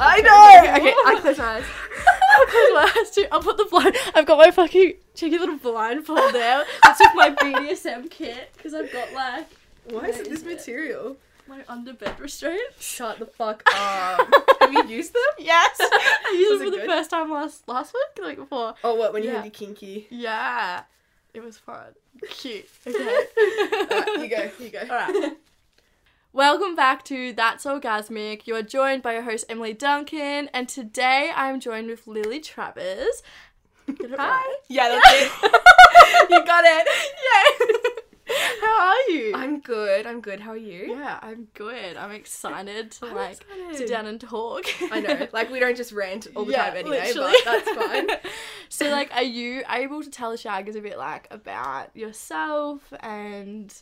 I know. Okay, I close my eyes. I'll close my eyes too. I'll put the blind. I've got my fucking cheeky little blindfold there. I took my BDSM kit because I've got like Why is it this material? My underbed restraint. Shut the fuck up. Have you used them? Yes, I used Was it for the good? first time last last week, week before. Oh, what? When you Yeah. had your kinky? Yeah, it was fun. Cute. Okay. You go. You go. All right. Welcome back to That's Orgasmic. You are joined by your host Emily Duncan, and today I'm joined with Lily Travers. Hi. right? Yeah, that's it. you got it. Yay! How are you? I'm good. I'm good. How are you? yeah, I'm good. I'm excited to I'm like excited. sit down and talk. I know. Like we don't just rant all the Yeah, time anyway, literally. but that's fine. so, like, are you able to tell the shaggers a bit like about yourself and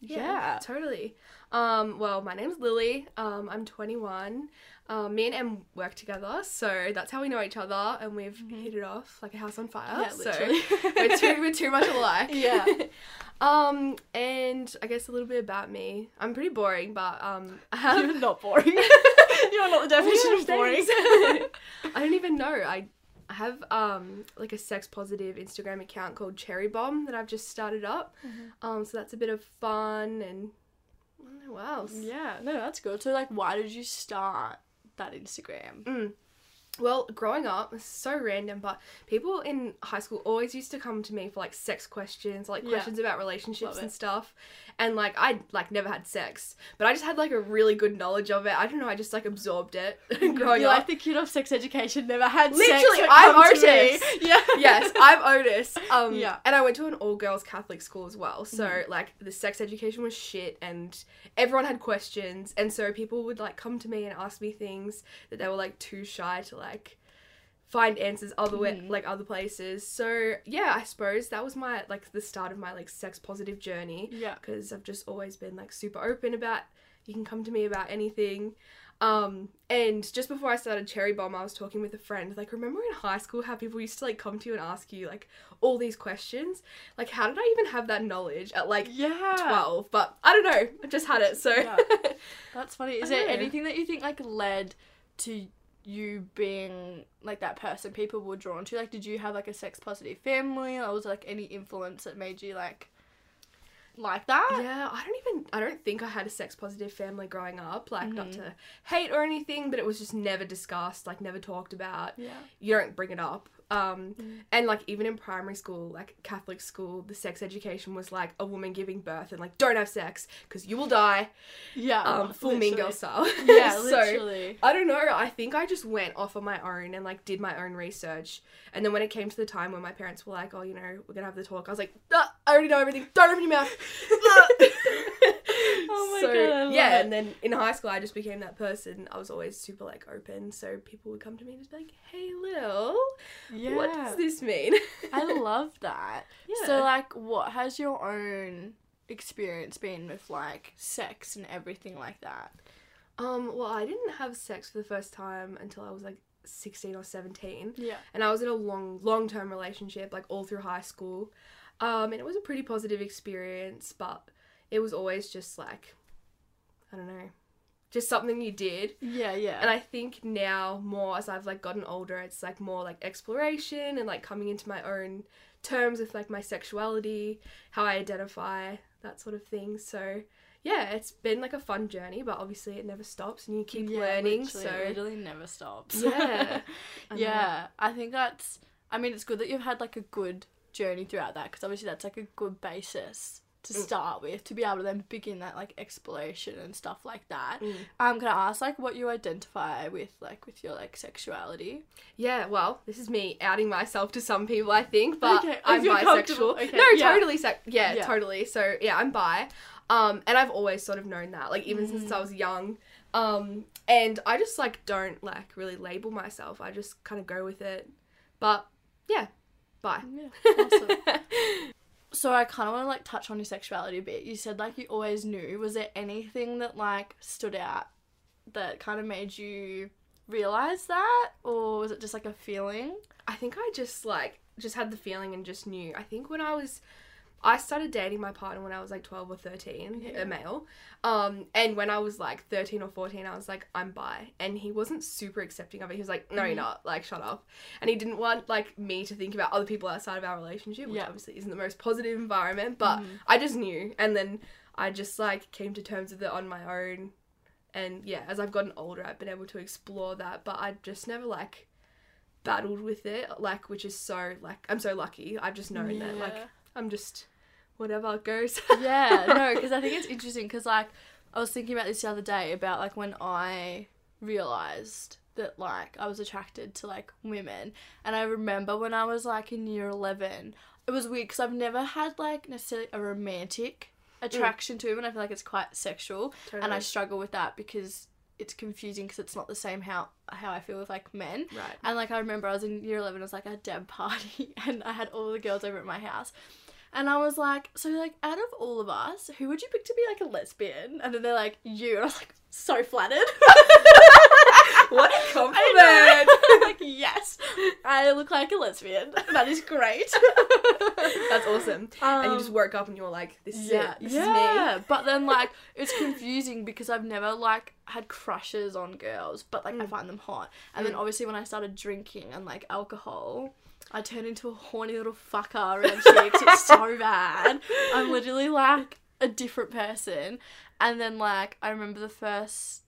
yeah, totally. Um, well, my name's Lily. Um, I'm 21. Um, me and Em work together, so that's how we know each other, and we've hit it off like a house on fire. Yeah, so we're too we're too much alike. Yeah. Um, and I guess a little bit about me. I'm pretty boring, but um, I have You're not boring. You're not the definition of boring. I don't even know. I I have um like a sex positive Instagram account called Cherry Bomb that I've just started up. Mm-hmm. Um, so that's a bit of fun and I don't know what else. yeah, no, that's good. So, like, why did you start that Instagram? Mm. Well, growing up, so random, but people in high school always used to come to me for like sex questions, like Yeah. questions about relationships Love and it. stuff. And like I like never had sex, but I just had like a really good knowledge of it. I don't know, I just like absorbed it growing You're up. like the kid of sex education, never had sex. Literally, but I'm come to me. Otis. Yeah. yes, I'm Otis. Um, Yeah. And I went to an all girls Catholic school as well. So, Mhm. like, the sex education was shit and everyone had questions. And so people would, like, come to me and ask me things that they were, like, too shy to, like, find answers other way, Mhm. like other places. So yeah, I suppose that was my like the start of my like sex positive journey Yeah. because I've just always been like super open about you can come to me about anything. Um, and just before I started Cherry Bomb, I was talking with a friend. Like, remember in high school how people used to like come to you and ask you like all these questions? Like, how did I even have that knowledge at like Yeah. 12? But I don't know. I just had it. So Yeah. That's funny. Is there know. anything that you think like led to you being like that person people were drawn to? Like, did you have like a sex positive family, or was like any influence that made you like like that? Yeah, I don't even I don't think I had a sex positive family growing up. Like not Mhm. to hate or anything, but it was just never discussed, like never talked about. Yeah. You don't bring it up. Um Mm. and like even in primary school, like Catholic school, the sex education was like a woman giving birth and like don't have sex because you will die. Yeah. Um full mean girl style. Yeah, so literally. I don't know. I think I just went off on my own and like did my own research. And then when it came to the time when my parents were like, "Oh, you know, we're gonna have the talk," I was like, "Ah, "I already know everything. Don't open your mouth." Oh my so, God, yeah, it. and then in high school, I just became that person. I was always super like open, so people would come to me and just be like, "Hey, Lil, yeah. what does this mean?" I love that. Yeah. So like what has your own experience been with like sex and everything like that? um, well, I didn't have sex for the first time until I was like sixteen or seventeen. Yeah. and I was in a long, long term relationship, like all through high school. Um, and it was a pretty positive experience, but it was always just like, I don't know, just something you did. Yeah, yeah. And I think now more as I've like gotten older, it's like more like exploration and like coming into my own terms with like my sexuality, how I identify, that sort of thing. So yeah, it's been like a fun journey, but obviously it never stops and you keep Yeah, learning. literally, So it literally never stops. Yeah. I yeah, I think that's. I mean, it's good that you've had like a good journey throughout that because obviously that's like a good basis to Mm. start with to be able to then begin that like exploration and stuff like that. Mm. Um, can I ask like what you identify with like with your like sexuality? Yeah, well, this is me outing myself to some people, I think, but Okay, I'm bisexual. okay, No, yeah. totally. Sec- yeah, Yeah. totally. So yeah, I'm bi, um, and I've always sort of known that, like even since Mm. I was young, um, and I just like don't like really label myself. I just kind of go with it, but yeah, bi. Yeah, awesome. So I kind of want to like touch on your sexuality a bit. You said like you always knew. Was there anything that like stood out that kind of made you realize that, or was it just like a feeling? I think I just like just had the feeling and just knew. I think when I was I started dating my partner when I was like 12 or 13, Yeah. a male. Um, and when I was like 13 or 14, I was like, I'm bi. And he wasn't super accepting of it. He was like, no, you're Mhm. not. Like, shut up. And he didn't want like me to think about other people outside of our relationship, which Yeah. obviously isn't the most positive environment. But Mhm. I just knew. And then I just like came to terms with it on my own. And yeah, as I've gotten older, I've been able to explore that. But I just never like battled with it, like, which is so like I'm so lucky. I've just known that like I'm just whatever goes. yeah, no, because I think it's interesting because like I was thinking about this the other day about like when I realized that like I was attracted to like women, and I remember when I was like in year eleven, it was weird because I've never had like necessarily a romantic mm. attraction to women. I feel like it's quite sexual, and I struggle with that because it's confusing because it's not the same how how I feel with like men. right. And like I remember I was in year eleven, it was like a deb party and I had all the girls over at my house. And I was like, so like out of all of us, who would you pick to be like a lesbian? And then they're like, you. And I was like, so flattered. What a I compliment. I'm like, yes, I look like a lesbian. That is great. That's awesome. and you Um, just woke up and you were like, this is yeah, it. This yeah. But then like it's confusing because I've never like had crushes on girls, but like I Mm. find them hot. And then Mm. obviously when I started drinking and like alcohol, I turn into a horny little fucker around chicks. It's so bad. I'm literally like a different person. And then like I remember the first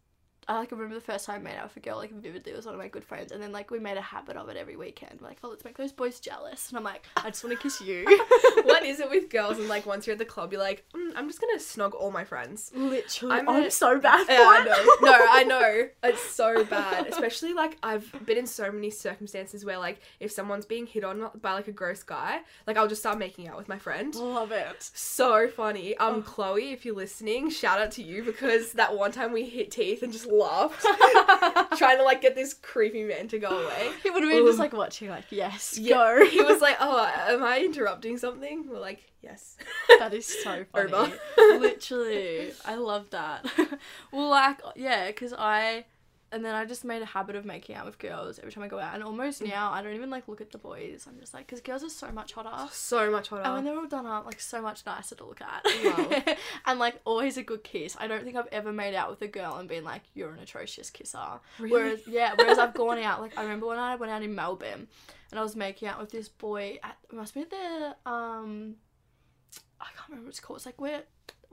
I like remember the first time I made out with a girl like vividly it was one of my good friends and then like we made a habit of it every weekend. We're like, oh let's make those boys jealous and I'm like, I just wanna kiss you. what is it with girls and like once you're at the club, you're like, mm, I'm just gonna snog all my friends. Literally I'm I'm, a- so bad for Yeah, I know. No, I know. It's so bad. Especially like I've been in so many circumstances where like if someone's being hit on by like a gross guy, like I'll just start making out with my friend. Love it. So funny. Um, Oh. Chloe, if you're listening, shout out to you because that one time we hit teeth and just laughed, trying to like get this creepy man to go away. He would have been just um, like watching, like, yes, Yeah, go. He was like, "Oh, am I interrupting something?" We're like, "Yes." that is so funny. Over. Literally, I love that. well, like, yeah, because I, and then I just made a habit of making out with girls every time I go out, and almost Mm. now I don't even like look at the boys. I'm just like, because girls are so much hotter. so much hotter. And when they're all done up, like so much nicer to look at. Wow. and like always a good kiss. I don't think I've ever made out with a girl and been like, you're an atrocious kisser. Really? Whereas yeah, whereas I've gone out like I remember when I went out in Melbourne and I was making out with this boy at it must be at the um I can't remember what it's called. It's like where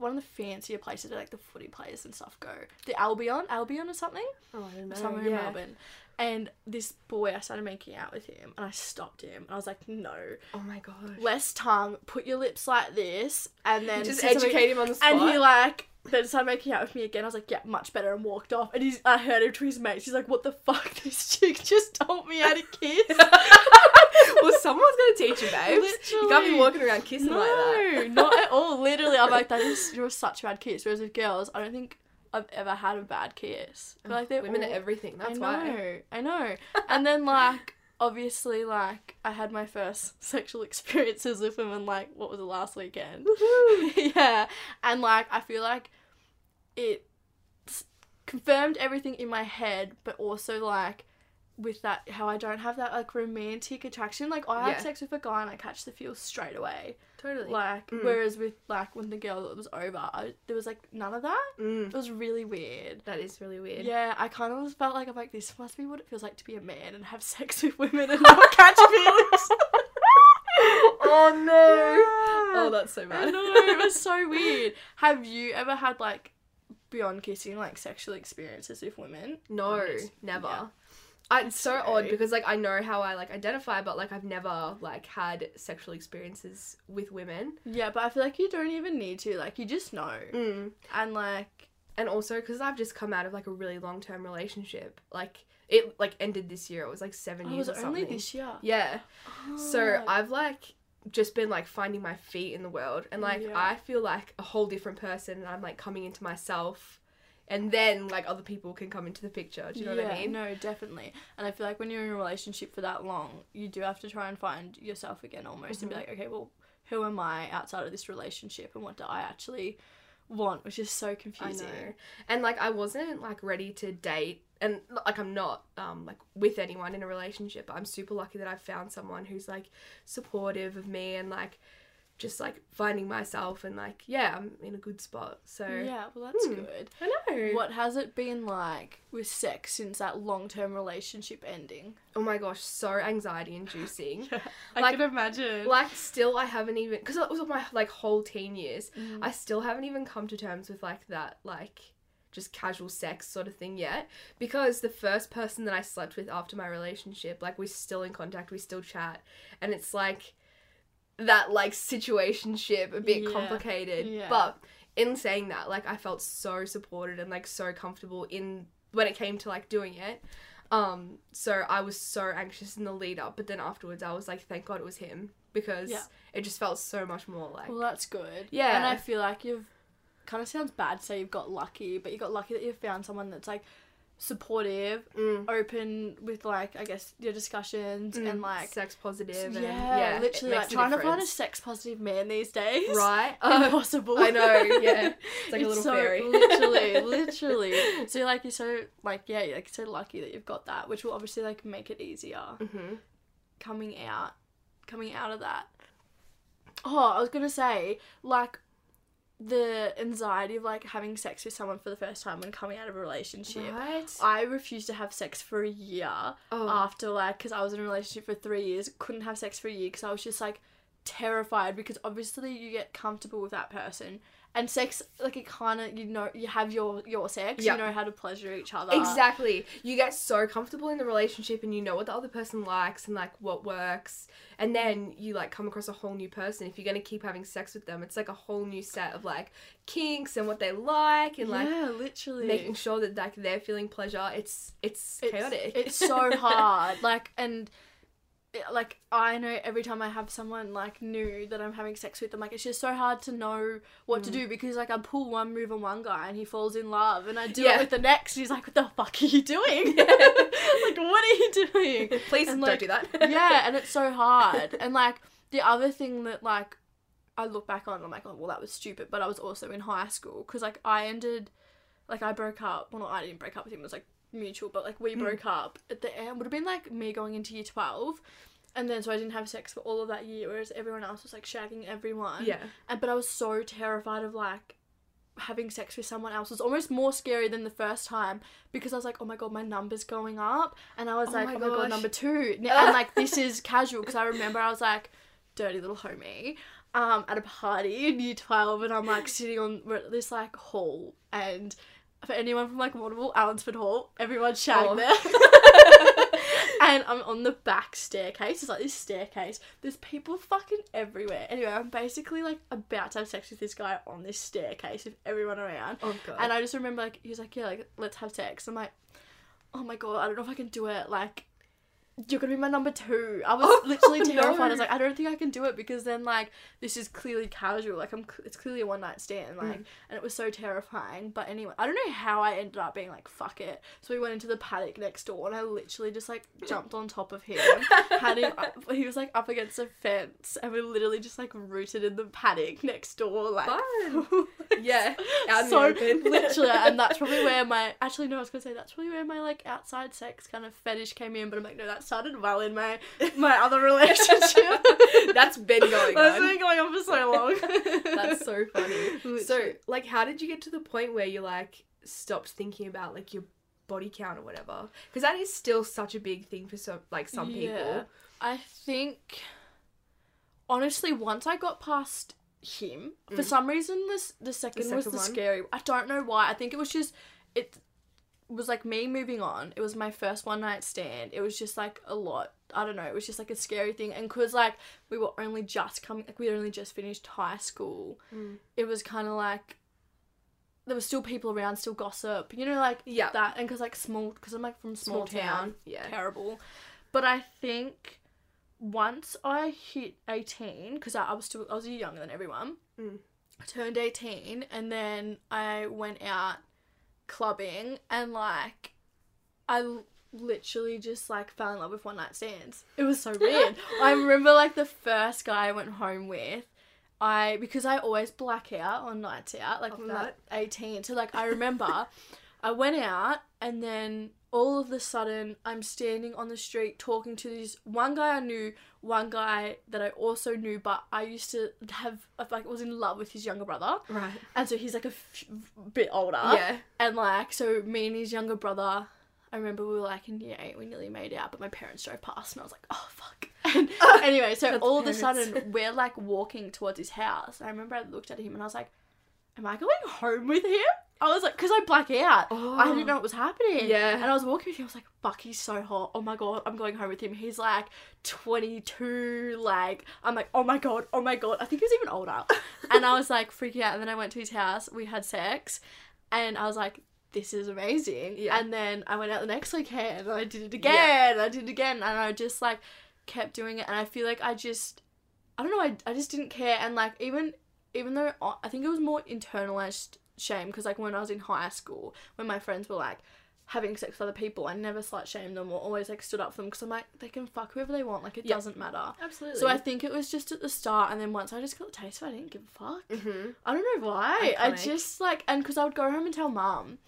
one of the fancier places where like the footy players and stuff go. The Albion, Albion or something? oh, I don't know. Somewhere in. Melbourne. And this boy, I started making out with him, and I stopped him, and I was like, "No, Oh my gosh. less tongue. Put your lips like this, and then just educate him on the spot. and he like then started making out with me again. I was like, yeah, much better, and walked off. And he's, I heard him to his mates. He's like, what the fuck? This chick just told me how to kiss. well, someone's gonna teach you, babes. You can't be walking around kissing no, like that. No, not at all. Literally, I'm like, that is you're such a bad kiss. Whereas with girls, I don't think I've ever had a bad kiss. Feel like they're Women all, are everything. That's why. I why. know, I know. and then like obviously like I had my first sexual experiences with women like what was it last weekend? yeah, and like I feel like it confirmed everything in my head, but also like with that how I don't have that like romantic attraction. Like I Yeah. have sex with a guy and I catch the feel straight away. Totally. Like Mm. whereas with like when the girl that was over, I, there was like none of that. Mm, It was really weird. that is really weird. Yeah, I kind of felt like I'm like this must be what it feels like to be a man and have sex with women and not catch feelings. oh no. Yeah. Oh, that's so I bad. know it was so weird. Have you ever had like beyond kissing like sexual experiences with women? No, never. Yeah. I, it's so odd because like I know how I like identify, but like I've never like had sexual experiences with women. Yeah, but I feel like you don't even need to. Like you just know, Mm. and like And also because I've just come out of like a really long term relationship. Like it like ended this year. It was like seven oh, years was or it something. only this year? Yeah. So Oh. I've like just been like finding my feet in the world and like Yeah. I feel like a whole different person and I'm like coming into myself and then like other people can come into the picture. Do you know what I Yeah, mean? No, definitely. And I feel like when you're in a relationship for that long, you do have to try and find yourself again almost and be Mhm. like, okay, well, who am I outside of this relationship and what do I actually want? Which is so I confusing. know. And like I wasn't like ready to date and like I'm not um like with anyone in a relationship, but I'm super lucky that I've found someone who's like supportive of me and like just like finding myself and like yeah, I'm in a good spot. So Yeah, well, that's Hmm. good. I know. What has it been like with sex since that long term relationship ending? Oh my gosh, so anxiety inducing. I Like- can imagine. like still I haven't even because it was my like whole teen years. Mm. I still haven't even come to terms with like that like just casual sex sort of thing yet because the first person that I slept with after my relationship like we're still in contact we still chat and it's like that like situationship a bit Yeah. complicated Yeah. but in saying that like I felt so supported and like so comfortable in when it came to like doing it um so I was so anxious in the lead up but then afterwards I was like thank god it was him because Yeah. it just felt so much more like well, that's good. Yeah. And I feel like you've kind of sounds bad to say you've got lucky, but you got lucky that you found someone that's like supportive, Mm. open with like I guess your discussions and Mm, like sex positive yeah, and yeah, it literally like trying to find a sex positive man these days. right Uh, Impossible. I know, yeah. It's like a little so, fairy. literally, literally. So like you're so like yeah, you're like so lucky that you've got that, which will obviously like make it easier hmm coming out, coming out of that. Oh, I was gonna say like the anxiety of like having sex with someone for the first time when coming out of a relationship. right I refused to have sex for a year oh. after like because I was in a relationship for three years, couldn't have sex for a year because I was just like terrified because obviously you get comfortable with that person and sex like it kind of you know you have your your sex Yeah. you know how to pleasure each other. Exactly. You get so comfortable in the relationship and you know what the other person likes and like what works. And then you like come across a whole new person. If you're going to keep having sex with them it's like a whole new set of like kinks and what they like and like yeah literally. making sure that like they're feeling pleasure. It's it's, it's, chaotic. it's so hard. Like and like I know every time I have someone like new that I'm having sex with, I'm like it's just so hard to know what Mm. to do because like I pull one move on one guy and he falls in love, and I do Yeah. it with the next. And he's like, "What the fuck are you doing? like, what are you doing?" please And, don't do that yeah, and it's so hard. And like the other thing that like I look back on, I'm like, oh well, that was stupid. But I was also in high school because like I ended, like I broke up. Well, not I didn't break up with him. It was like mutual, but like we Mm. broke up at the end. Would have been like me going into year twelve. And then so I didn't have sex for all of that year, whereas everyone else was like shagging everyone. yeah And but I was so terrified of like having sex with someone else It was almost more scary than the first time because I was like, oh my god, my number's going up, and I was Oh like, my oh my god, number two, and like this is casual because I remember I was like, dirty little homie, um, at a party in year twelve, and I'm like sitting on this like hall, and for anyone from like Waterville, Allensford Hall, everyone's shagged Oh. there. and I'm on the back staircase. It's like this staircase. There's people fucking everywhere. Anyway, I'm basically like about to have sex with this guy on this staircase with everyone around. oh god And I just remember like he was like, Yeah, like let's have sex. I'm like, Oh my god, I don't know if I can do it. Like you're gonna be my number two. I was Oh, literally no. terrified. I was like, I don't think I can do it because then like this is clearly casual. Like I'm, it's clearly a one night stand. Like, Mm. and it was so terrifying. But anyway, I don't know how I ended up being like, fuck it. So we went into the paddock next door, and I literally just like jumped on top of him. had him. Up, he was like up against a fence, and we literally just like rooted in the paddock next door. Like, yeah so literally, and that's probably where my actually no, I was gonna say that's probably where my like outside sex kind of fetish came in. But I'm like, no, that started well in my my other relationship. That's been going That's on. been going on for so long. That's so funny. So, like, how did you get to the point where you like stopped thinking about like your body count or whatever? Because that is still such a big thing for some like some Yeah. people. I think honestly, once I got past him, for Mm. some reason this the second, was second the one? scary. I don't know why. I think it was just it was like me moving on. It was my first one night stand. It was just like a lot. I don't know. It was just like a scary thing. And cause like we were only just coming, like we had only just finished high school. Mm. It was kind of like there was still people around, still gossip. You know, like Yeah. that. And cause like small, cause I'm like from small, town Yeah. terrible. But I think once I hit 18, because I, I was still, I was younger than everyone, Mm. I turned 18 and then I went out clubbing and like, I l- literally just like fell in love with one night stands. It was so weird. I remember like the first guy I went home with. I because I always black out on nights out, like Love from like eighteen. So like I remember I went out and then all of a sudden I'm standing on the street talking to this one guy I knew, one guy that I also knew, but I used to have like was in love with his younger brother, Right. and so he's like a f- bit older. Yeah. And like, so me and his younger brother, I remember we were like in year eight, we nearly made out, but my parents drove past and I was like, oh fuck. And anyway, so all of a sudden we're like walking towards his house. I remember I looked at him and I was like, am I going home with him? I was like, because I black out. I didn't oh. know what was happening. Yeah. And I was walking with him. I was like, fuck, he's so hot. Oh my god, I'm going home with him. He's like 22. Like, I'm like, oh my god, oh my god. I think he was even older. and I was like freaking out. And then I went to his house. We had sex. And I was like, this is amazing. Yeah. And then I went out the next weekend and I did it again. Yeah. And I did it again. And I just like kept doing it. And I feel like I just, I don't know, I, I just didn't care. And like, even, even though I think it was more internalized shame because like when I was in high school, when my friends were like having sex with other people, I never slut shamed them or always like stood up for them because I'm like they can fuck whoever they want, like it Yeah. doesn't matter. Absolutely. So I think it was just at the start, and then once I just got the taste of it, I didn't give a fuck. hmm I don't know why. I just like, and because I would go home and tell mum,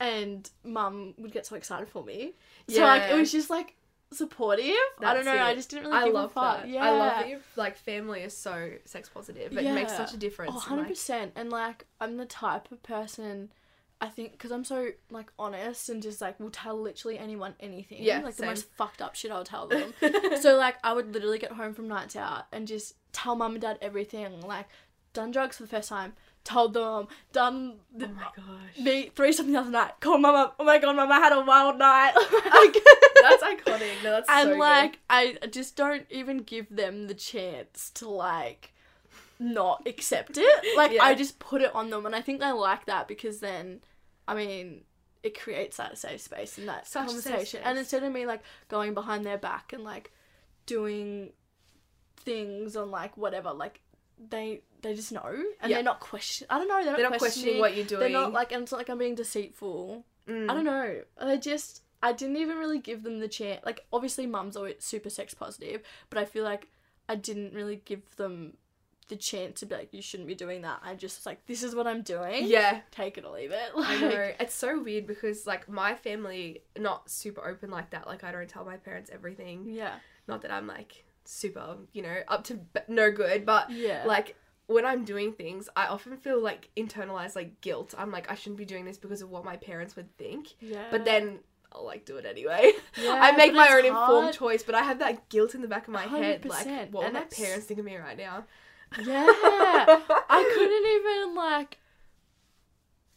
and mum would get so excited for me. Yeah. So like it was just like supportive. I don't That's know. I just didn't really I give love a fuck. that. Yeah. I love that your like family is so sex positive. It makes such a difference. Oh, 100%. like- And like, I'm the type of person, I think, because I'm so like honest and just like will tell literally anyone anything. Yeah, Like same. the most fucked up shit I'll tell them. so like, I would literally get home from nights out and just tell mum and dad everything. Like, done drugs for the first time, told them, done the, oh my gosh. me three something the other night. Call mama. Oh my god, mama had a wild night. Like- That's iconic. No, that's and so like I just don't even give them the chance to like not accept it. Like Yeah. I just put it on them, and I think they like that because then, I mean, it creates that safe space and that Such conversation. And instead of me like going behind their back and like doing things on like whatever, like they they just know and Yeah. they're not question. I don't know. They're not, They're not questioning what you're doing. They're not like, and it's not like I'm being deceitful. Mm. I don't know. They just I didn't even really give them the chance. Like obviously, mum's always super sex positive, but I feel like I didn't really give them the chance to be like, you shouldn't be doing that. I just was like, this is what I'm doing. Yeah. Take it or leave it. I Like, know. It's so weird because like my family not super open like that. Like I don't tell my parents everything. Yeah. Not that I'm like super, you know, up to b- no good, but Yeah. like when I'm doing things, I often feel like internalized like guilt. I'm like I shouldn't be doing this because of what my parents would think. yeah. But then I'll like do it anyway. Yeah, I make my own informed choice, but I have that guilt in the back of my head. Like, what and my parents think of me right now? Yeah. I couldn't even like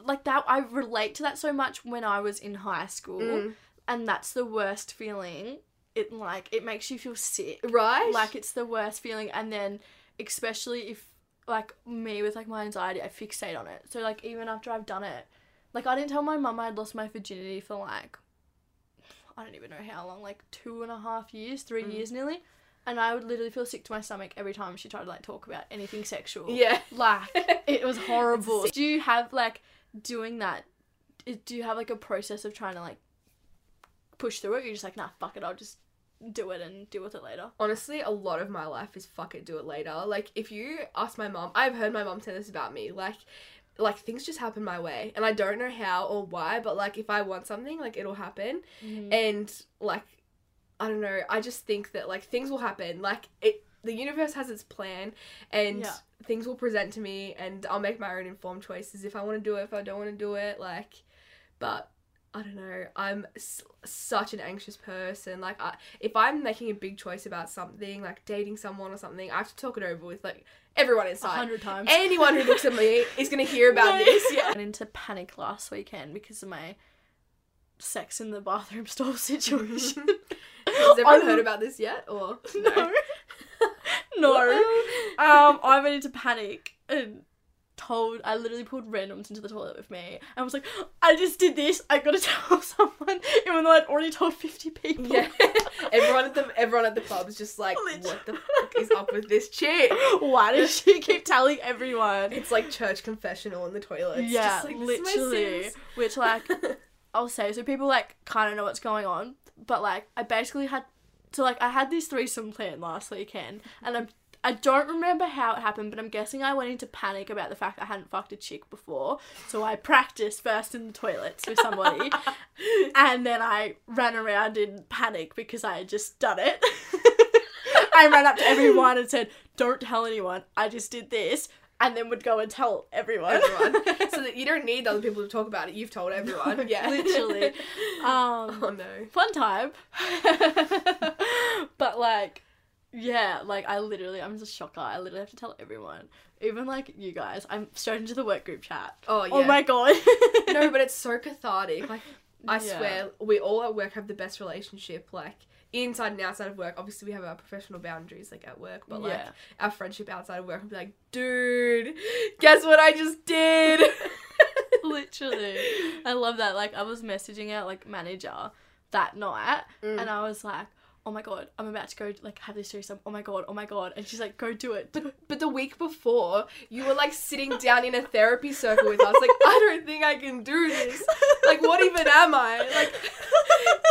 like that I relate to that so much when I was in high school Mm. and that's the worst feeling. It like it makes you feel sick. Right? Like it's the worst feeling and then especially if like me with like my anxiety I fixate on it. So like even after I've done it like I didn't tell my mum I'd lost my virginity for like I don't even know how long, like two and a half years, three Mm. years nearly. And I would literally feel sick to my stomach every time she tried to like talk about anything sexual. yeah. Like it was horrible. Do you have like doing that? Do you have like a process of trying to like push through it? You're just like, nah, fuck it. I'll just do it and deal with it later. Honestly, a lot of my life is fuck it, do it later. Like if you ask my mom, I've heard my mom say this about me. Like, like things just happen my way, and I don't know how or why. But like if I want something, like it'll happen. Mm-hmm. And like, I don't know. I just think that like things will happen. Like it, the universe has its plan, and Yeah. things will present to me, and I'll make my own informed choices if I want to do it, if I don't want to do it. Like, but I don't know. I'm s- such an anxious person. Like, I, if I'm making a big choice about something, like dating someone or something, I have to talk it over with like everyone a inside. hundred times. Anyone who looks at me is gonna hear about No. this. Yeah. I went into panic last weekend because of my sex in the bathroom stall situation. Has everyone I'm- heard about this yet? Or no. no. Um, I went into panic and told I literally pulled randoms into the toilet with me and was like, I just did this, I gotta tell someone even though I'd already told fifty people. Yeah. everyone at the everyone at the club is just like, what the fuck is up with this chick? Why does she keep telling everyone? It's like church confessional in the toilet. It's yeah, just like, "This literally. Which like I'll say so people like kind of know what's going on, but like I basically had so like I had this threesome plan last weekend, and I'm I don't remember how it happened, but I'm guessing I went into panic about the fact I hadn't fucked a chick before. So I practiced first in the toilets with somebody, and then I ran around in panic because I had just done it. I ran up to everyone and said, "Don't tell anyone. I just did this." And then would go and tell everyone. everyone. so that you don't need other people to talk about it. You've told everyone. Yeah. Literally. Um, oh no. fun time. but like, yeah, like I literally, I'm just shocked. I literally have to tell everyone, even like you guys. I'm straight into the work group chat. Oh yeah. Oh my god. no, but it's so cathartic. Like I Yeah. swear, we all at work have the best relationship. Like inside and outside of work. Obviously, we have our professional boundaries, like at work. But like Yeah. our friendship outside of work, be like, dude, guess what I just did? literally, I love that. Like I was messaging our like manager that night, Mm. and I was like. Oh my god, I'm about to go like have this threesome. Oh my god, oh my god, and she's like, "Go do it." But but the week before, you were like sitting down in a therapy circle with us. Like I don't think I can do this. Like what even am I? Like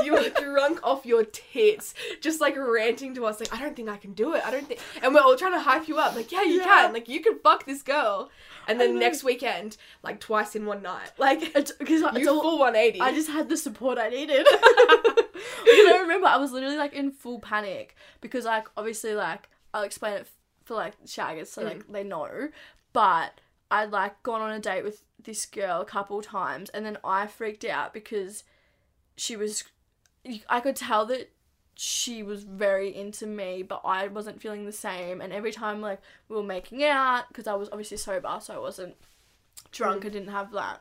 you were drunk off your tits, just like ranting to us. Like I don't think I can do it. I don't think. And we're all trying to hype you up. Like yeah, you Yeah. can. Like you can fuck this girl. And then next weekend, like twice in one night. Like It's because it's you all, full one eighty. I just had the support I needed. Because I remember I was literally like in full panic because like obviously like I'll explain it for like shaggers so like mm. they know, but I'd like gone on a date with this girl a couple times and then I freaked out because she was I could tell that she was very into me but I wasn't feeling the same. And every time like we were making out because I was obviously sober so I wasn't drunk mm. I didn't have that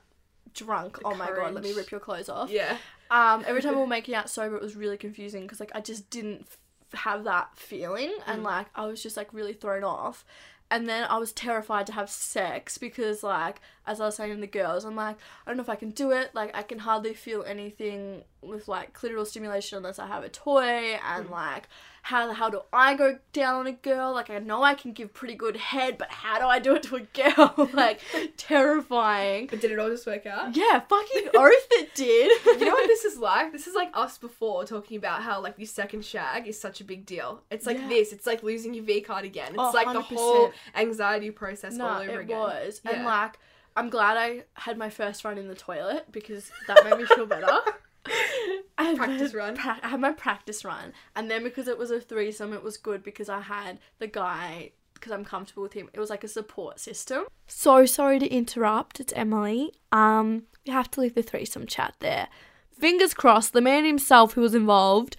drunk The oh my god let me rip your clothes off yeah. um, every time we were making out sober, it was really confusing because like I just didn't f- have that feeling, and Mm. like I was just like really thrown off. And then I was terrified to have sex because like as I was saying to the girls, I'm like I don't know if I can do it. Like I can hardly feel anything with like clitoral stimulation unless I have a toy, and Mm. like how the hell do I go down on a girl? Like I know I can give pretty good head, but how do I do it to a girl? like terrifying. But did it all just work out? Yeah, fucking oath it did. you know what this is like? This is like us before talking about how like your second shag is such a big deal. It's like Yeah. this. It's like losing your V card again. It's Oh, like the 100%. whole anxiety process no, all over it again. was, and like I'm glad I had my first run in the toilet because that made me feel better. I Practice had- run. pra- I had my practice run, and then because it was a threesome, it was good because I had the guy because I'm comfortable with him. It was like a support system. So sorry to interrupt. It's Emily. Um, we have to leave the threesome chat there. Fingers crossed, the man himself who was involved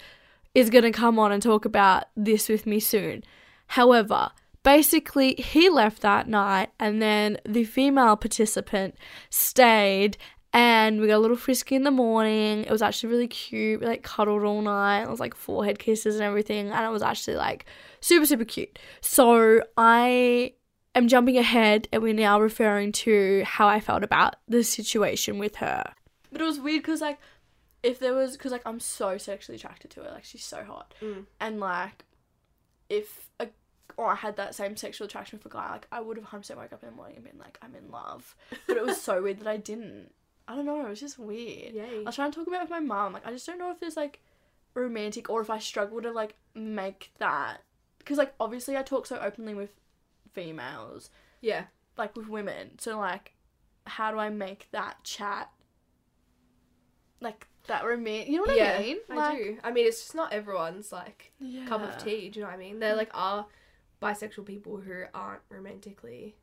is gonna come on and talk about this with me soon. However, basically he left that night and then the female participant stayed and we got a little frisky in the morning. It was actually really cute. We like cuddled all night. It was like forehead kisses and everything. And it was actually like super, super cute. So I am jumping ahead and we're now referring to how I felt about the situation with her. But it was weird because like if there was because like I'm so sexually attracted to her. Like she's so hot. Mm. And like if a or I had that same sexual attraction for a guy, like I would have 100% woke up in the morning and been like, I'm in love. But it was so weird that I didn't. I don't know, it was just weird. Yeah. I was trying to talk about it with my mom. Like, I just don't know if there's like romantic or if I struggle to like make that. Because, like, obviously I talk so openly with females, Yeah. like with women. So, like, how do I make that chat like that romantic? You know what yeah, I mean? I Like, do. I mean, it's just not everyone's like Yeah. cup of tea. Do you know what I mean? There like are bisexual people who aren't romantically.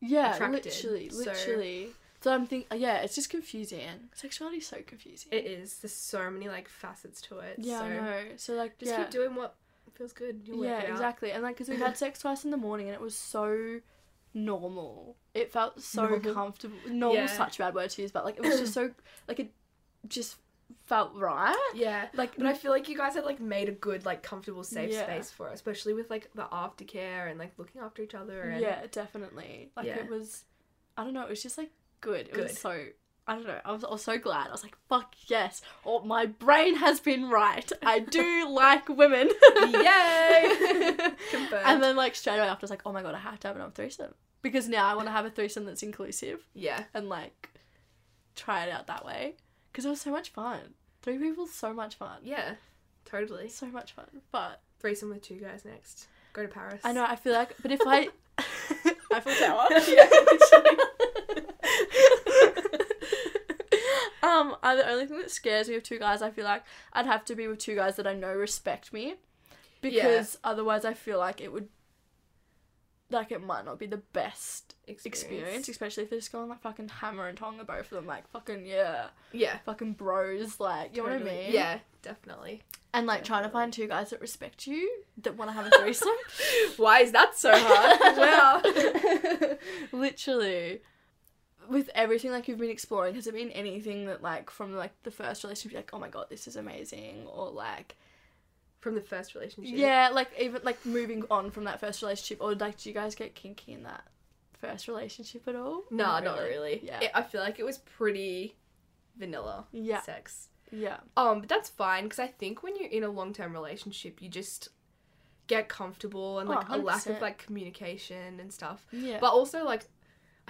Yeah, attracted, literally, so- literally. So I'm thinking, uh, yeah, it's just confusing. Sexuality is so confusing. It is. There's so many like facets to it. yeah, so I know. So like, just yeah, keep doing what feels good. You'll yeah, exactly. And like, because we had sex twice in the morning, and it was so normal. It felt so Normal. comfortable. Normal, Yeah. such a bad word to use, but like, it was just so like it just felt right. Yeah. Like, But I feel like you guys had like made a good, like comfortable, safe Yeah. space for us, especially with like the aftercare and like looking after each other. And yeah, definitely. Like Yeah. it was, I don't know. It was just like good. It Good. was so. I don't know. I was, I was so glad. I was like, fuck yes. Oh, my brain has been right. I do like women. Yay! Confirmed. and then like straight away after, I was like, oh my god, I have to have another threesome because now I want to have a threesome that's inclusive yeah. and like try it out that way because it was so much fun. Three people, so much fun. Yeah. Totally. So much fun. But Threesome with two guys next. Go to Paris. I know. I feel like, but if I, Eiffel Tower. yeah. um, I, the only thing that scares me of two guys, I feel like I'd have to be with two guys that I know respect me, because otherwise I feel like it would, like it might not be the best experience, especially if they're just going like fucking hammer and tonga both of them, like fucking yeah, Yeah. fucking bros, like you know what I mean? Yeah, definitely. And like trying to find two guys that respect you, that want to have a threesome. Why is that so hard? wow. Literally. With everything like you've been exploring, has it been anything that like from like the first relationship, you're like, oh my god, this is amazing, or like, From the first relationship. yeah, like even like moving on from that first relationship, or like, do you guys get kinky in that first relationship at all? No, not really. Yeah. It- I feel like it was pretty vanilla Yeah, sex. yeah, Um, but that's fine because I think when you're in a long term relationship, you just get comfortable and Oh, like a lack of like communication and stuff. yeah. But also like,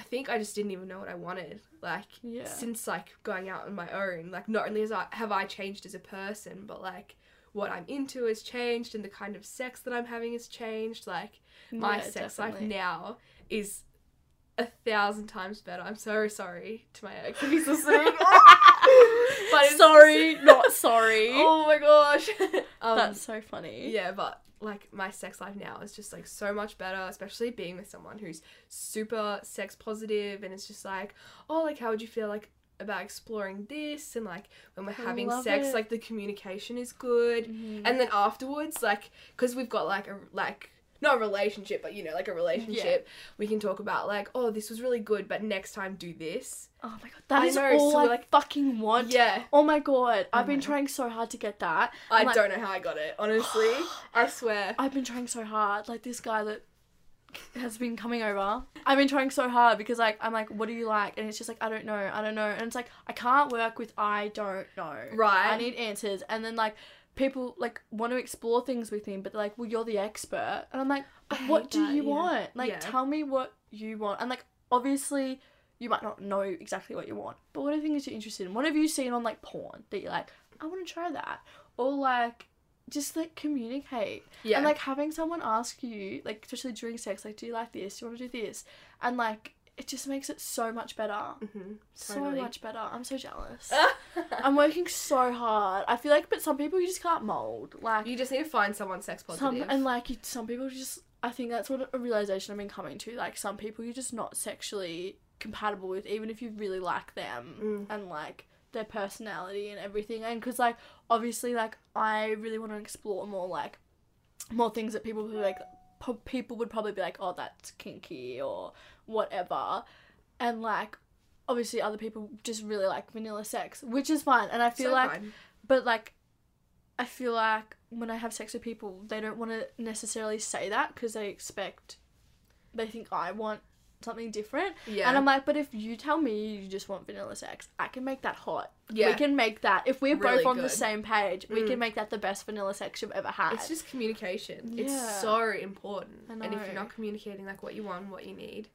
I think I just didn't even know what I wanted. Like yeah, since like going out on my own, like not only as I have I changed as a person, but like what I'm into has changed and the kind of sex that I'm having has changed. Like my Yeah, sex definitely. life now is a thousand times better. I'm so sorry to my ex if he's listening. but sorry, not sorry. Oh my gosh. um, That's so funny. yeah, but like my sex life now is just like so much better, especially being with someone who's super sex positive and it's just like, oh, like how would you feel like about exploring this and like when we're I having sex, it. like the communication is good, Mhm. and then afterwards, like because we've got like a like. Not a relationship, but you know, like a relationship. We can talk about like, oh, this was really good, but next time do this. oh my god, that I is know, all so I like- fucking want. Yeah, Oh my god, I've been know. trying so hard to get that. I like- don't know how I got it. Honestly, I swear. I've been trying so hard. Like this guy that has been coming over. I've been trying so hard because like I'm like, what do you like? And it's just like I don't know, I don't know. And it's like I can't work with I don't know. Right. I need answers. And then like people like want to explore things with him, but they're like, well, you're the expert. And I'm like, what do that, you yeah. want? Like, Yeah. tell me what you want. And like, obviously. You might not know exactly what you want, but what are things you're interested in? What have you seen on like porn that you're like, I want to try that, or like, just like communicate. Yeah. And like having someone ask you, like especially during sex, like, do you like this? Do you want to do this? And like it just makes it so much better. Mhm, So much better. I'm so jealous. I'm working so hard. I feel like but some people you just can't mold. Like You just need to find someone sex some positive. and like you, some people just I think that's what a realization I've been coming to. Like some people you're just not sexually compatible with, even if you really like them Mm. and like their personality and everything. And because like obviously like I really want to explore more like more things that people who like po- people would probably be like, oh that's kinky or whatever, and like obviously other people just really like vanilla sex, which is fine. And I feel So like fine. but like, I feel like when I have sex with people, they don't want to necessarily say that because they expect, they think I want something different. yeah, And I'm like, but if you tell me you just want vanilla sex, I can make that hot. yeah, We can make that. If we're Really both on the same page, we Mm. can make that the best vanilla sex you've ever had. it's just communication. Yeah. It's so important. And if you're not communicating like what you want, what you need,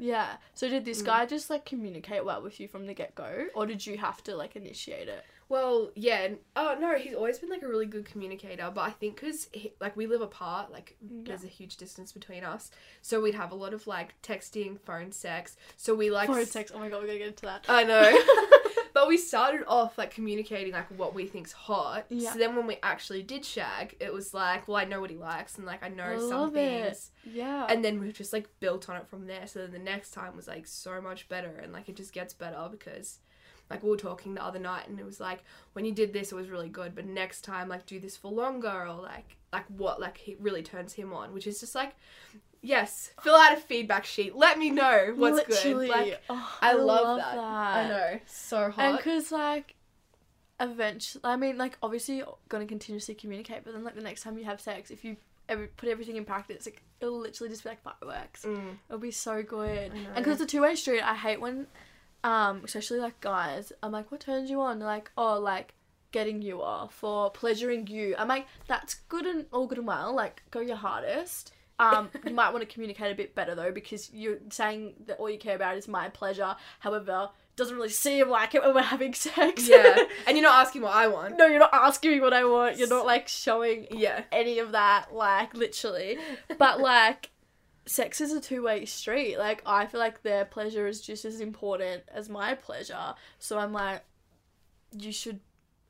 yeah. So did this Mm. guy just like communicate well with you from the get go, or did you have to like initiate it? Well, yeah. Oh no, he's always been like a really good communicator. But I think because like we live apart, like Yeah. there's a huge distance between us, so we'd have a lot of like texting, phone sex. So we like Phone sex. Oh my god, we're gonna get into that. I know. we started off like communicating like what we think's hot. Yeah. So then when we actually did shag, it was like, well, I know what he likes, and like I know some love it. things. Yeah. And then we've just like built on it from there. So then the next time was like so much better, and like it just gets better because. Like we were talking the other night, and it was like when you did this, it was really good. But next time, like do this for longer, or like like what like he really turns him on, which is just like, yes, fill out a feedback sheet. Let me know what's Literally. good. Like Oh, I, love, that. I know, so hot. And because, like, eventually, I mean, like, obviously, you're going to continuously communicate, but then, like, the next time you have sex, if you ever put everything in practice, like, it'll literally just be like fireworks. Mm. It'll be so good. And because it's a two way street, I hate when, um, especially, like, guys, I'm like, what turns you on? They're like, oh, like, getting you off or pleasuring you. I'm like, that's good and all good and well. Like, go your hardest. Um, you might want to communicate a bit better though, because you're saying that all you care about is my pleasure. However, doesn't really seem like it when we're having sex. Yeah. and you're not asking what I want. no, you're not asking me what I want. You're not like showing Yeah. any of that, like literally. But like, sex is a two way street. Like, I feel like their pleasure is just as important as my pleasure. So I'm like, you should,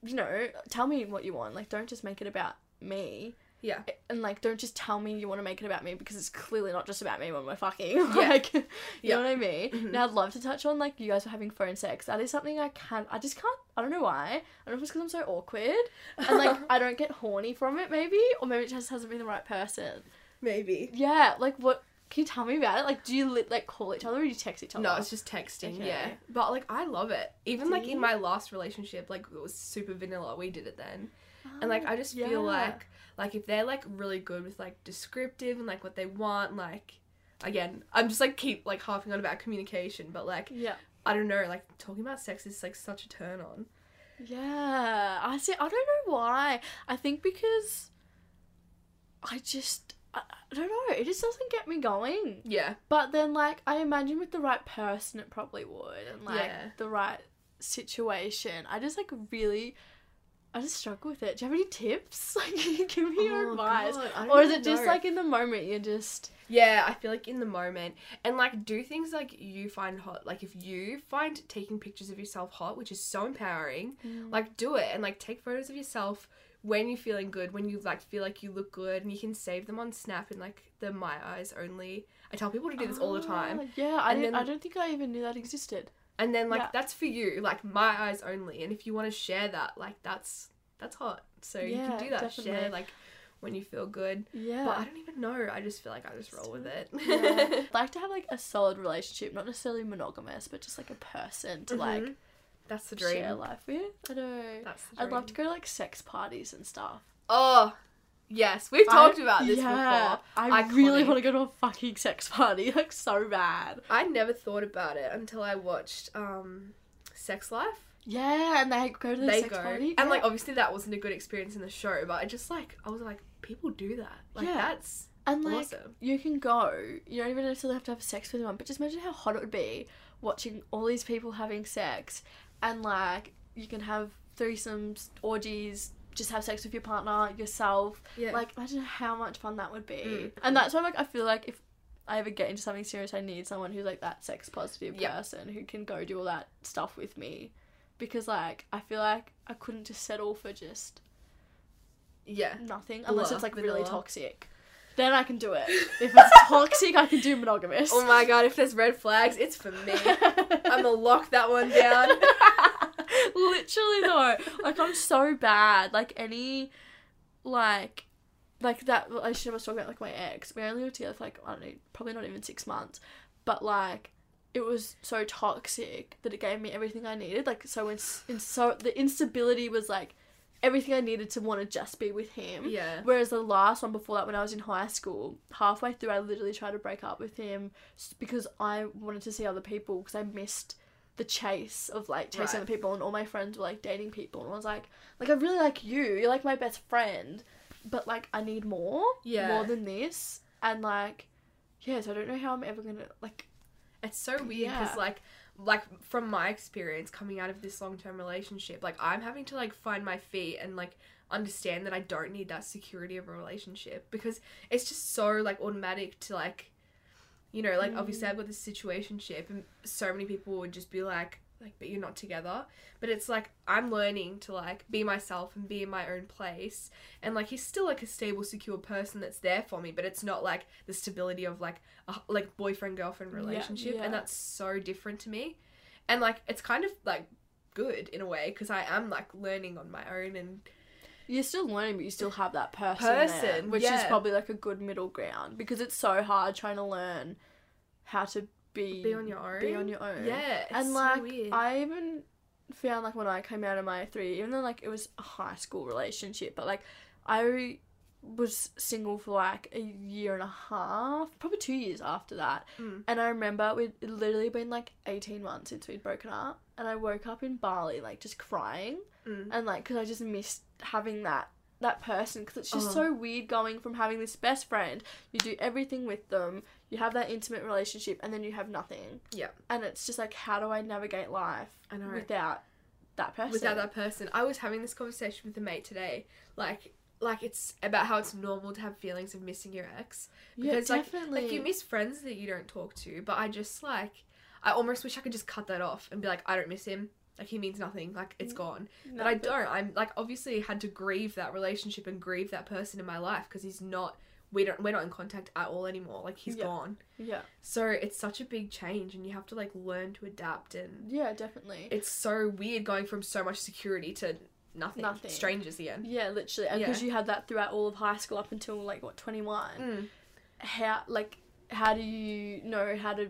you know, tell me what you want. Like, don't just make it about me. Yeah. And like, don't just tell me you want to make it about me because it's clearly not just about me when we're fucking. Yeah. like, you Yeah. know what I mean? Mhm. Now, I'd love to touch on like you guys were having phone sex. That is something I can't, I just can't. I don't know why. I don't know if it's because I'm so awkward and like I don't get horny from it, maybe, or maybe it just hasn't been the right person. maybe. Yeah, like what? Can you tell me about it? Like, do you li- like call each other or do you text each other? No, it's just texting. Okay. Yeah, but like I love it. Even Do like you? in my last relationship, like it was super vanilla. We did it then, and like I just Oh, Yeah. feel like like if they're like really good with like descriptive and like what they want, like again, I'm just like keep like harping on about communication, but like yeah, I don't know, like talking about sex is like such a turn on. yeah. I see. I don't know why. I think because I just. I, I don't know. It just doesn't get me going. Yeah, But then, like, I imagine with the right person, it probably would, and like Yeah. the right situation. I just like really, I just struggle with it. Do you have any tips? Like, can you give me your Oh, advice, God, or is it just know. like in the moment you're just Yeah, I feel like in the moment and like do things like you find hot. Like if you find taking pictures of yourself hot, which is so empowering, like do it and like take photos of yourself when you're feeling good, when you like feel like you look good and you can save them on Snap in like the my eyes only. I tell people to do this all the time. Ah, Yeah, I And didn't. then- I don't think I even knew that existed. And then like Yeah. that's for you, like my eyes only. And if you want to share that, like that's that's hot. So you can do that. definitely. Share like when you feel good. Yeah. But I don't even know. I just feel like I just roll with it. yeah. Like to have like a solid relationship, not necessarily monogamous, but just like a person to like Mhm. That's the dream. share life with. I know. That's the I'd love to go to like sex parties and stuff. Oh, yes, we've talked about this yeah, before. I really want to go to a fucking sex party, like so bad. I never thought about it until I watched um, Sex Life. Yeah, and they go to the they sex go, party. and yeah. like obviously that wasn't a good experience in the show, but I just like I was like, people do that. Like Yeah. that's and like awesome. you can go. You don't even necessarily have to have sex with anyone, but just imagine how hot it would be watching all these people having sex, and like you can have threesomes, orgies, just have sex with your partner, yourself. Yeah, Like imagine how much fun that would be. Mm. And that's why like I feel like if I ever get into something serious, I need someone who's like that sex positive Yep. person who can go do all that stuff with me. Because like I feel like I couldn't just settle for just yeah. nothing unless it's like really toxic. Then I can do it. If it's toxic, I can do monogamous. Oh my god, if there's red flags, it's for me. I'm gonna lock that one down. Literally though, like I'm so bad. Like any, like, like that relationship I was talking about, like my ex. We only were together for like I don't know, probably not even six months, but like it was so toxic that it gave me everything I needed. Like so, in, in so the instability was like everything I needed to want to just be with him. yeah. Whereas the last one before that, when I was in high school, halfway through, I literally tried to break up with him because I wanted to see other people because I missed the chase of like chasing Right. other people, and all my friends were like dating people, and I was like, like I really like you, you're like my best friend, but like I need more, Yeah. more than this, and like, yeah, so I don't know how I'm ever gonna like, It's so weird because Yeah. like like from my experience coming out of this long term relationship, like I'm having to like find my feet and like understand that I don't need that security of a relationship because it's just so like automatic to like you know, like obviously Mm. I've got this situationship and so many people would just be like like but you're not together. But it's like I'm learning to like be myself and be in my own place and like he's still like a stable secure person that's there for me but it's not like the stability of like a like boyfriend girlfriend Yeah, relationship yeah. and that's so different to me and like it's kind of like good in a way because i am like learning on my own and you're still learning, but you still have that person, Person, there, which is probably like a good middle ground because it's so hard trying to learn how to be be on your own be on your own. yeah and so like weird. I even found like when I came out of my three, even though like it was a high school relationship, but like I was single for like a year and a half, probably two years after that. Mm. And I remember we'd literally been like 18 months since we'd broken up. And I woke up in Bali, like just crying. Mm. And like, because I just missed having that that person because it's just Oh. so weird going from having this best friend, you do everything with them, you have that intimate relationship, and then you have nothing. Yeah. And it's just like, how do I navigate life I know. without that person? without that person. I was having this conversation with a mate today, like like it's about how it's normal to have feelings of missing your ex yeah, because, like- definitely. Like you miss friends that you don't talk to, but I just like I almost wish I could just cut that off and be like I don't miss him. Like he means nothing. Like it's gone. No, But I don't. I'm like obviously had to grieve that relationship and grieve that person in my life because he's not we don't we're not in contact at all anymore. Like he's Yeah. gone. Yeah, So it's such a big change and you have to like learn to adapt and yeah, definitely. it's so weird going from so much security to nothing. Nothing. Strangers again. yeah, literally, Yeah. because you had that throughout all of high school up until like what twenty one. Mm. How like how do you know how to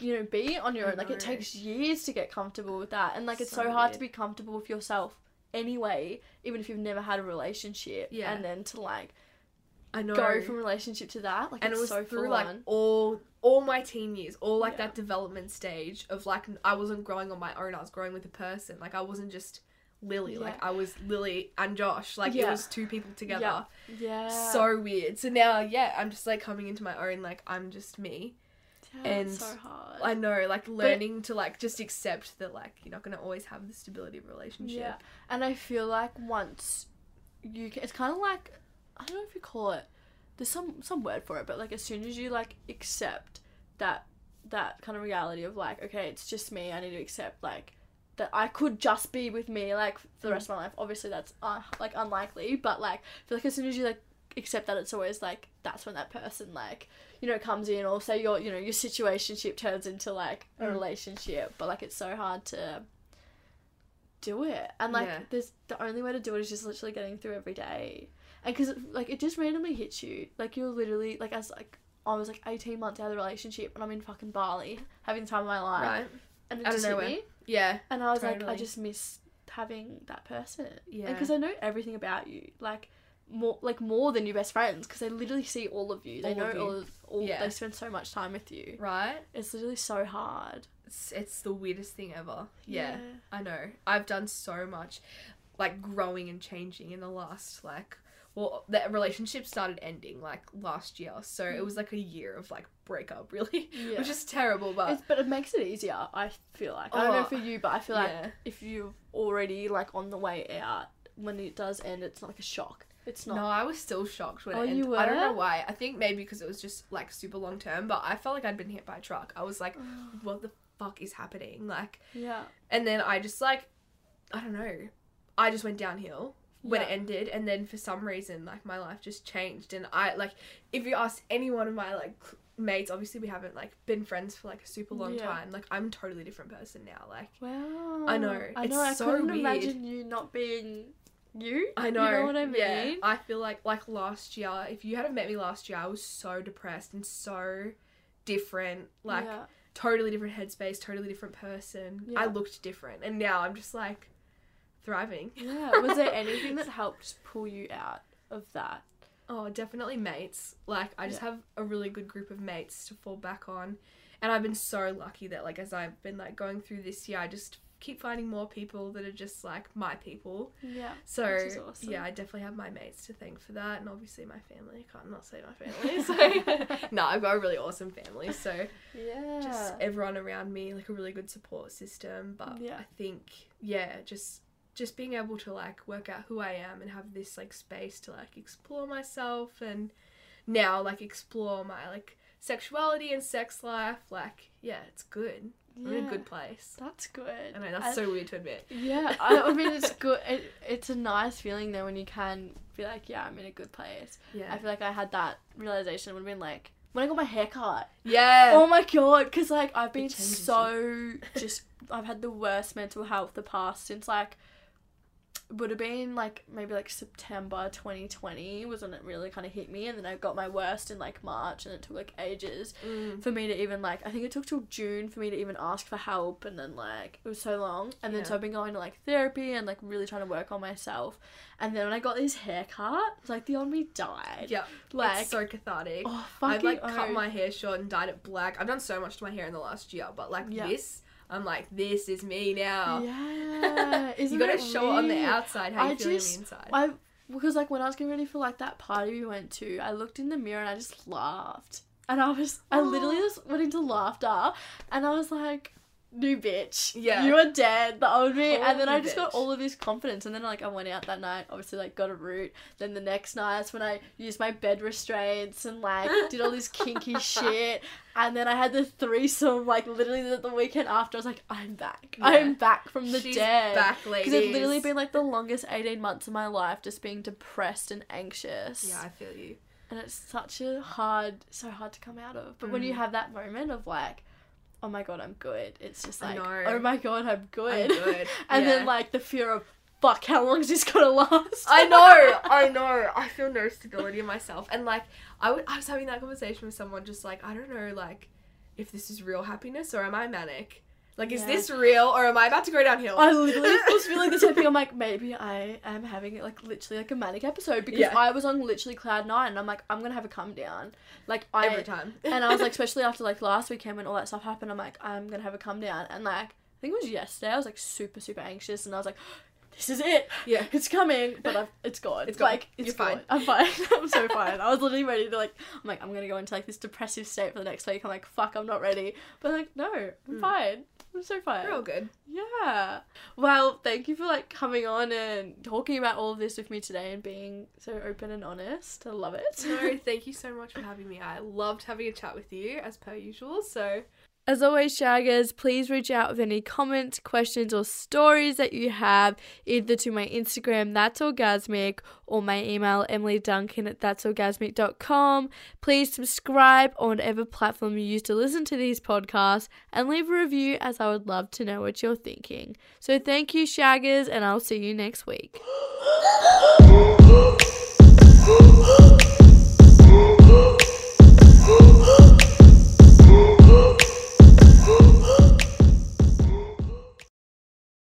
you know be on your own? Like it takes years to get comfortable with that, and like it's So so hard to be comfortable with yourself anyway, even if you've never had a relationship. Yeah. and then to like I know. go from relationship to that, like and it was so through full like on. all all my teen years, all like Yeah. that development stage of like I wasn't growing on my own. I was growing with a person. Like I wasn't just Lily. Like I was Lily and Josh. Like it was two people together. Yeah. Yeah, So weird. So now, yeah, I'm just like coming into my own. Like I'm just me. Yeah, and so hard. I know. Like learning to like just accept that like you're not gonna always have the stability of a relationship. Yeah, and I feel like once you it's kind of like I don't know if you call it. There's some some word for it, but like as soon as you like accept that that kind of reality of like okay, it's just me. I need to accept like that I could just be with me like for the rest of my life. Obviously, that's uh, like unlikely, but like I feel like as soon as you like accept that, it's always like that's when that person like you know comes in, or say your you know your situationship turns into like a Mm. relationship, but like it's so hard to do it and like Yeah. there's the only way to do it is just literally getting through every day and because like it just randomly hits you like you're literally like as like I was like 18 months out of the relationship and I'm in fucking Bali having the time of my life Right. and it Out just hit me Yeah. and I was like I just miss having that person Yeah. because I know everything about you like more like more than your best friends because they literally see all of you they All know of you. all of all Yeah. they spend so much time with you Right. it's literally so hard It's it's the weirdest thing ever. yeah. I know. I've done so much like growing and changing in the last like well the relationship started ending like last year. So it was mm. like a year of like breakup really. yeah Which is terrible but It's, but it makes it easier. I feel like I don't know Oh, for you, but I feel like if you're already like on the way out, when it does end, it's not like a shock. It's not. No, I was still shocked when Oh, it ended. you were? I don't know why. I think maybe because it was just like super long term, but I felt like I'd been hit by a truck. I was like, what the fuck is happening? Like yeah. and then I just like I don't know. I just went downhill when it ended and then for some reason like my life just changed and I like if you ask any one of my like mates obviously we haven't like been friends for like a super long Yeah. time like I'm a totally different person now like Wow. I know, I it's know. I so couldn't weird. imagine you not being you. I know. You know what I mean? Yeah. I feel like like last year, if you had have met me last year, I was so depressed and so different. Like yeah. totally different headspace, totally different person. I looked different, and now I'm just like thriving. Yeah. Was there anything that helped pull you out of that? Oh, definitely mates. Like I just Yeah. have a really good group of mates to fall back on. And I've been so lucky that like as I've been like going through this year, I just keep finding more people that are just like my people. Yeah. So awesome. yeah, I definitely have my mates to thank for that, and obviously my family. I Can't not say my family. So no, I've got a really awesome family. So Yeah. just everyone around me, like a really good support system. But Yeah. I think yeah, just just being able to like work out who I am and have this like space to like explore myself and now like explore my like sexuality and sex life. Like yeah, it's good. I'm in a good place. That's good. I know that's And- so weird to admit. Yeah, I, I mean it's good. It, it's a nice feeling though when you can be like, yeah, I'm in a good place. Yeah. I feel like I had that realization. Would have been like when I got my hair cut. yeah. Oh my god, because like I've been so just. I've had the worst mental health the past since like would have been like maybe like September 2020 was when it really kind of hit me and then I got my worst in like March and it took like ages Mm. for me to even like I think it took till June for me to even ask for help and then like it was so long and then so I've been going to like therapy and like really trying to work on myself and then when I got this haircut it's like the on me died Yeah. like it's so cathartic. oh I've like cut my hair short and dyed it black. I've done so much to my hair in the last year, but like Yeah. this, I'm like, this is me now. yeah you gotta show it on the weird? outside how you I feel on the inside. I because like when I was getting ready for like that party we went to, I looked in the mirror and I just laughed. And I was I literally just went into laughter and I was like, New bitch. Yeah. You are dead, the old me. Old and then I just got all of this confidence. And then like I went out that night, obviously like got a root. Then the next night that's when I used my bed restraints and like did all this kinky shit. And then I had the threesome like literally the, the weekend after. I was like, I'm back. Yeah. I'm back from the She's dead. back, ladies. Because it's literally been like the longest 18 months of my life just being depressed and anxious. Yeah, I feel you. And it's such a hard, so hard to come out of. But when you Mm. have that moment of like, oh my god, I'm good, it's just like, oh my god, I'm good. I'm good. and then like the fear of, fuck, how long is this gonna last? I know, I know. I feel no stability in myself, and like I would, I was having that conversation with someone, just like I don't know, like if this is real happiness or am I manic? Like, is Yeah. this real or am I about to go downhill? I literally was feeling the same thing. I'm like, maybe I am having like literally like a manic episode because Yeah. I was on literally cloud nine and I'm like, I'm gonna have a come down. Like I every time. and I was like, especially after like last weekend when all that stuff happened, I'm like, I'm gonna have a come down. And like, I think it was yesterday, I was like super, super anxious and I was like, this is it. yeah, It's coming, but I've, it's gone. It's gone. like, it's You're gone. fine. I'm fine. I'm so fine. I was literally ready to like, I'm like, I'm gonna go into like this depressive state for the next week. I'm like, fuck, I'm not ready. But like, no, I'm Mm. fine. I'm so fine. we're all good. Yeah. Well, thank you for like coming on and talking about all of this with me today and being so open and honest. I love it. No, thank you so much for having me. I loved having a chat with you as per usual. So as always, Shaggers, please reach out with any comments, questions, or stories that you have either to my Instagram, That's Orgasmic, or my email, emilyduncan at that'sorgasmic.com. Please subscribe on whatever platform you use to listen to these podcasts and leave a review as I would love to know what you're thinking. So thank you, Shaggers, and I'll see you next week.